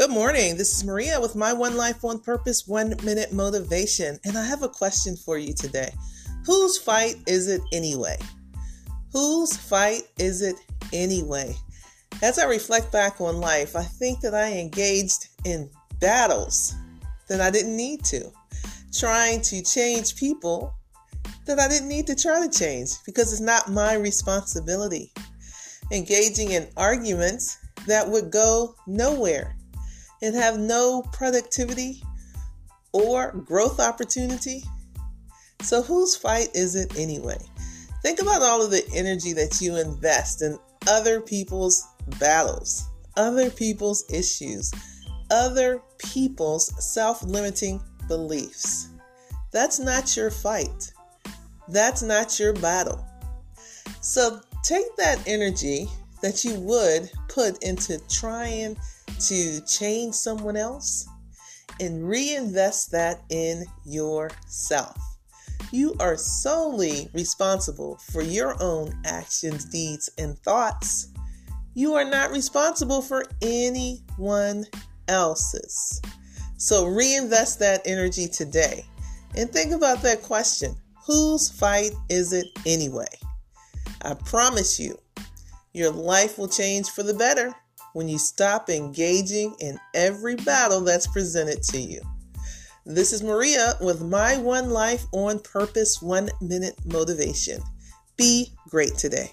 Good morning. This is Maria with my One Life, One Purpose, One Minute Motivation. And I have a question for you today. Whose fight is it anyway? Whose fight is it anyway? As I reflect back on life, I think that I engaged in battles that I didn't need to, trying to change people that I didn't need to try to change because it's not my responsibility, engaging in arguments that would go nowhere and have no productivity or growth opportunity. So, whose fight is it anyway? Think about all of the energy that you invest in other people's battles, other people's issues, other people's self limiting beliefs. That's not your fight. That's not your battle. So, take that energy that you would put into trying to change someone else and reinvest that in yourself. You are solely responsible for your own actions, deeds, and thoughts. You are not responsible for anyone else's. So reinvest that energy today and think about that question Whose fight is it anyway? I promise you, your life will change for the better when you stop engaging in every battle that's presented to you. This is Maria with my One Life on Purpose One Minute Motivation. Be great today.